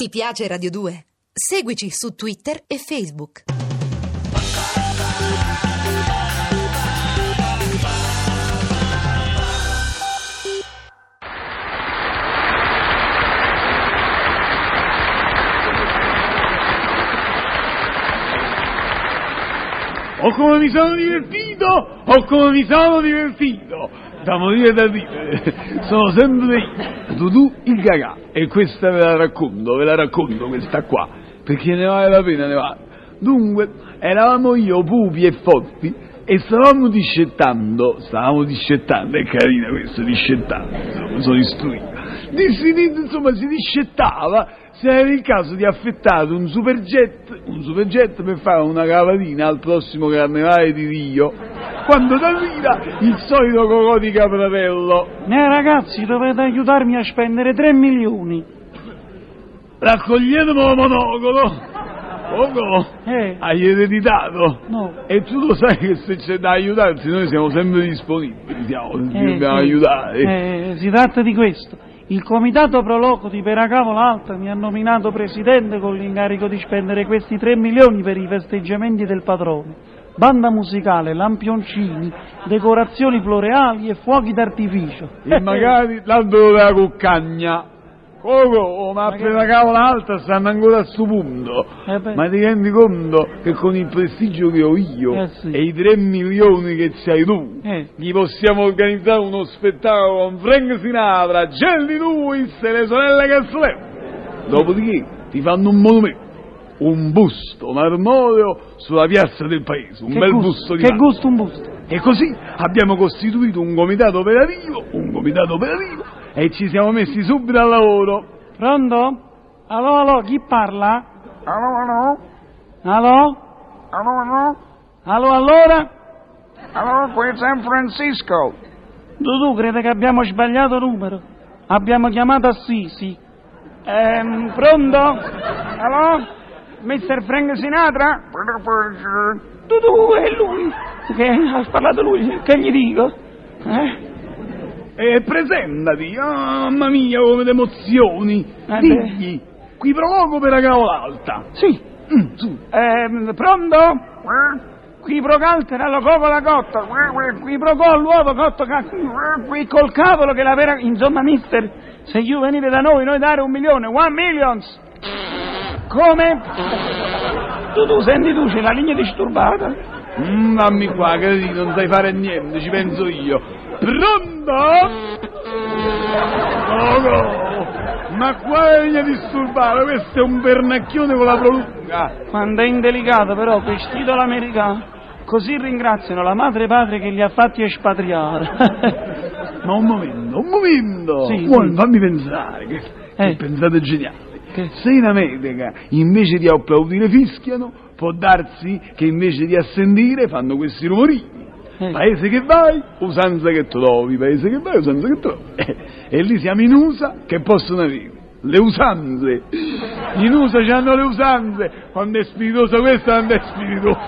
Ti piace Radio 2? Seguici su Twitter e Facebook. O come mi sono divertito, o come mi sono divertito. Da morire da ridere. Sono sempre io, Dudu il cagà. E questa ve la racconto, ve la racconto questa qua. Perché ne vale la pena, ne vale. Dunque, eravamo io, Pupi e Forti, e stavamo discettando, stavamo discettando, è carina questo, discettando, insomma, sono istruito. Dissi, insomma, si discettava se era il caso di affettare un superjet, un superjet per fare una cavatina al prossimo carnevale di Rio, quando da vita il solito cocò di Capratello. Eh ragazzi, dovete aiutarmi a spendere 3 milioni. Raccoglietemi il monocolo, Poco, Eh. hai ereditato? No. E tu lo sai che se c'è da aiutarsi noi siamo sempre disponibili, siamo, Eh, dobbiamo sì. aiutare. Eh, si tratta di questo. Il comitato Proloco di Peracavola Alta mi ha nominato presidente con l'incarico di spendere questi 3 milioni per i festeggiamenti del patrono. Banda musicale, lampioncini, decorazioni floreali e fuochi d'artificio. E magari l'albero della cuccagna. Coco, ma Ma per la cavola alta stanno ancora a sto punto. Eh. Ma ti rendi conto che con il prestigio che ho io Eh sì. e i 3 milioni che c'hai tu, Eh. gli possiamo organizzare uno spettacolo con Frank Sinatra, Jelly Lewis e le sorelle Castello. Dopodiché ti fanno un monumento, un busto marmoreo sulla piazza del paese, un Che bel gusto, busto di che marmo. gusto un busto. E così abbiamo costituito un comitato operativo, un comitato operativo, e ci siamo messi subito al lavoro. Pronto? Allo, allo, chi parla? Allo, allo, Allo? allo, allo, Allo, allora? allo, qui è San Francisco. Dudu, crede che abbiamo sbagliato numero. Abbiamo chiamato Assisi. Ehm, pronto? Allo? Mr. Frank Sinatra? Dudu, è lui. Che ha parlato lui, che gli dico? Eh? E presentati, ah, mamma mia, come le emozioni. Eh Digli, qui provoco per la cavola alta. Sì. Mm, su. Ehm, pronto? Qui pro caltera lo covola cotto. Qui pro col l'uovo cotto Qui col cavolo che la vera... Insomma, mister, se io venite da noi, noi dare un milione, one millions. Come? Tu, tu, senti tu, c'è la linea disturbata. Mm, dammi qua, che non sai fare niente, ci penso io. Pronto? Coco, ma qua viene disturbare, questo è un pernacchione con la prolunga. Quando è indelicato, però, vestito all'americano. Così ringraziano la madre e padre che li ha fatti espatriare. Ma un momento, un momento! Sì, Vuoi, sì. fammi pensare, che, che Eh. pensate geniale. Che- Se in America invece di applaudire fischiano, può darsi che invece di assentire fanno questi rumorini. Eh. Paese che vai, usanza che trovi, paese che vai, usanza che trovi. Eh, e lì siamo in USA che possono avere le usanze. In USA c'hanno le usanze, quando è spiritoso questo, quando è spiritoso.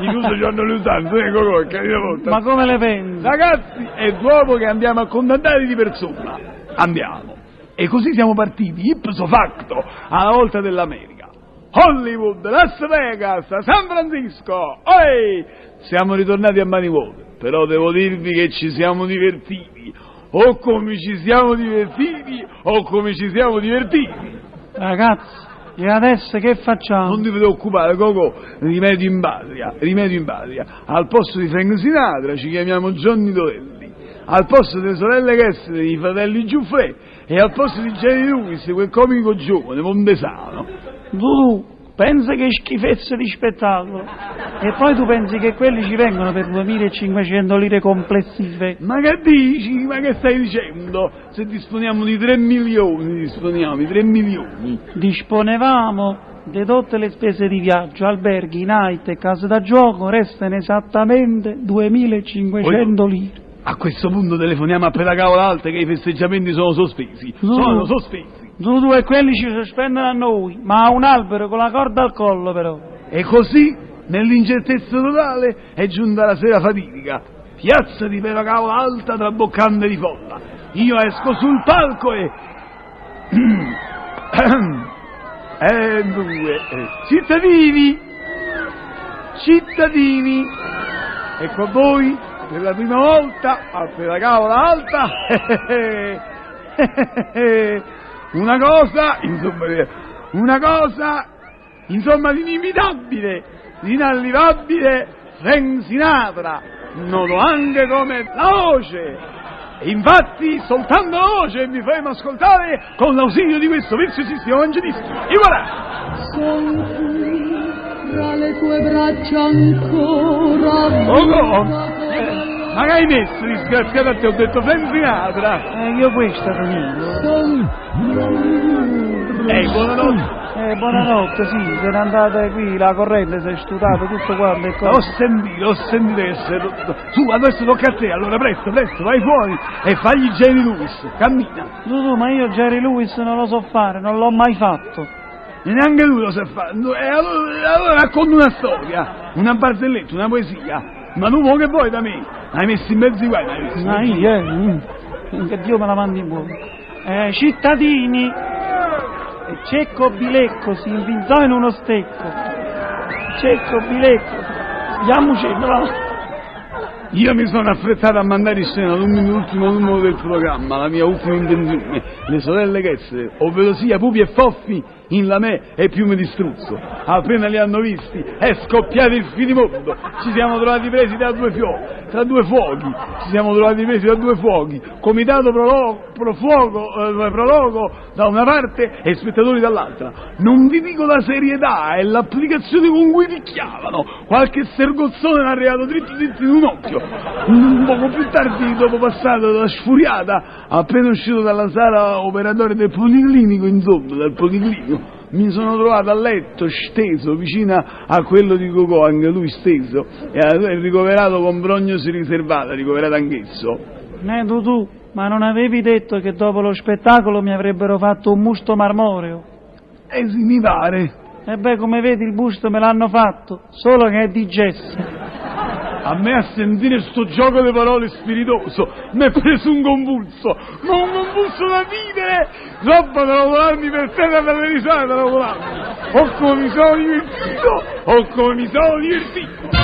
In USA c'hanno le usanze, ecco qua, carina volta. Ma come le pensi? Ragazzi, è dopo che andiamo a contattare di persona. Andiamo. E così siamo partiti, ipso facto, alla volta dell'America. Hollywood, Las Vegas, San Francisco, oi! Siamo ritornati a mani vuote, però devo dirvi che ci siamo divertiti. O come ci siamo divertiti, o come ci siamo divertiti. Ragazzi, e adesso che facciamo? Non ti preoccupare, Coco, rimedio in patria, rimedio in patria. Al posto di Frank Sinatra ci chiamiamo Johnny Dorelli, al posto delle sorelle Kessler, i fratelli Giuffre, e al posto di Jerry Lewis, quel comico giovane, mondesano. Dudu, pensa che schifezza di spettacolo. E poi tu pensi che quelli ci vengono per 2500 lire complessive? Ma che dici? Ma che stai dicendo? Se disponiamo di 3 milioni, disponiamo di 3 milioni. Disponevamo di tutte le spese di viaggio, alberghi, night e case da gioco, restano esattamente 2500 lire. A questo punto telefoniamo a Pedacavola Alta che i festeggiamenti sono sospesi. No. Sono sospesi. Dudu e quelli ci sospendono a noi, ma a un albero con la corda al collo però. E così, nell'incertezza totale, è giunta la sera fatidica. Piazza di Peracavola Alta traboccante di folla. Io esco sul palco e... e due. Cittadini, cittadini, ecco a voi per la prima volta al Pedagavola Alta una cosa, insomma, una cosa, insomma, inimitabile, di inallivabile Frank Sinatra, noto anche come la voce. E infatti, soltanto la voce mi faremo ascoltare con l'ausilio di questo versosissimo evangelista. E voilà! Son qui tra le tue braccia ancora Oh, oh. Ma che hai messo, disgraziato a te? Ho detto Frank Sinatra. Eh, io questo, Tonino. Ehi, buonanotte. Eh, buonanotte, sì, se ne andate qui, la corrente si è studiato tutto quanto e Ho cose. sentito, ho sentito sei... Su, adesso tocca a te, allora presto, presto, vai fuori e fagli Jerry Lewis, cammina. Tu, tu, ma io Jerry Lewis non lo so fare, non l'ho mai fatto. E neanche lui lo sa fare. E allora, allora racconta una storia, una barzelletta, una poesia. Ma tu mo che vuoi da me? Hai messo in mezzo i guai, hai messo in Ma mezzo io, eh, mm, che Dio me la mandi in buono. Eh, cittadini, e Cecco Bilecco si invinzò in uno stecco. Cecco Bilecco, andiamoci, no. Io mi sono affrettato a mandare in scena l'ultimo numero del programma, la mia ultima intenzione, le sorelle Kessler, ovvero sia Pupi e Foffi in Lamè e Piume di Struzzo. Appena li hanno visti è scoppiato il finimondo, ci siamo trovati presi da due tra due fuochi, ci siamo trovati presi da due fuochi, comitato pro, prologo da una parte e spettatori dall'altra. Non vi dico la serietà e l'applicazione con cui picchiavano, qualche sergozzone era arrivato dritto dritto in un occhio. Un poco più tardi, dopo passato da sfuriata, appena uscito dalla sala operatore del policlinico, insomma, dal policlinico, mi sono trovato a letto, steso, vicino a quello di Cocò, anche lui steso, e ha- ricoverato con prognosi riservata, ricoverato anch'esso. Eh, tu, tu, ma non avevi detto che dopo lo spettacolo mi avrebbero fatto un musto marmoreo? Eh sì, mi pare. E beh, come vedi il busto me l'hanno fatto, solo che è di gesso. A me a sentire sto gioco di parole spiritoso mi è preso un convulso, ma un convulso da ridere! Roba da volarmi per terra per le risate da volarmi! O come mi sono divertito, o come mi sono divertito!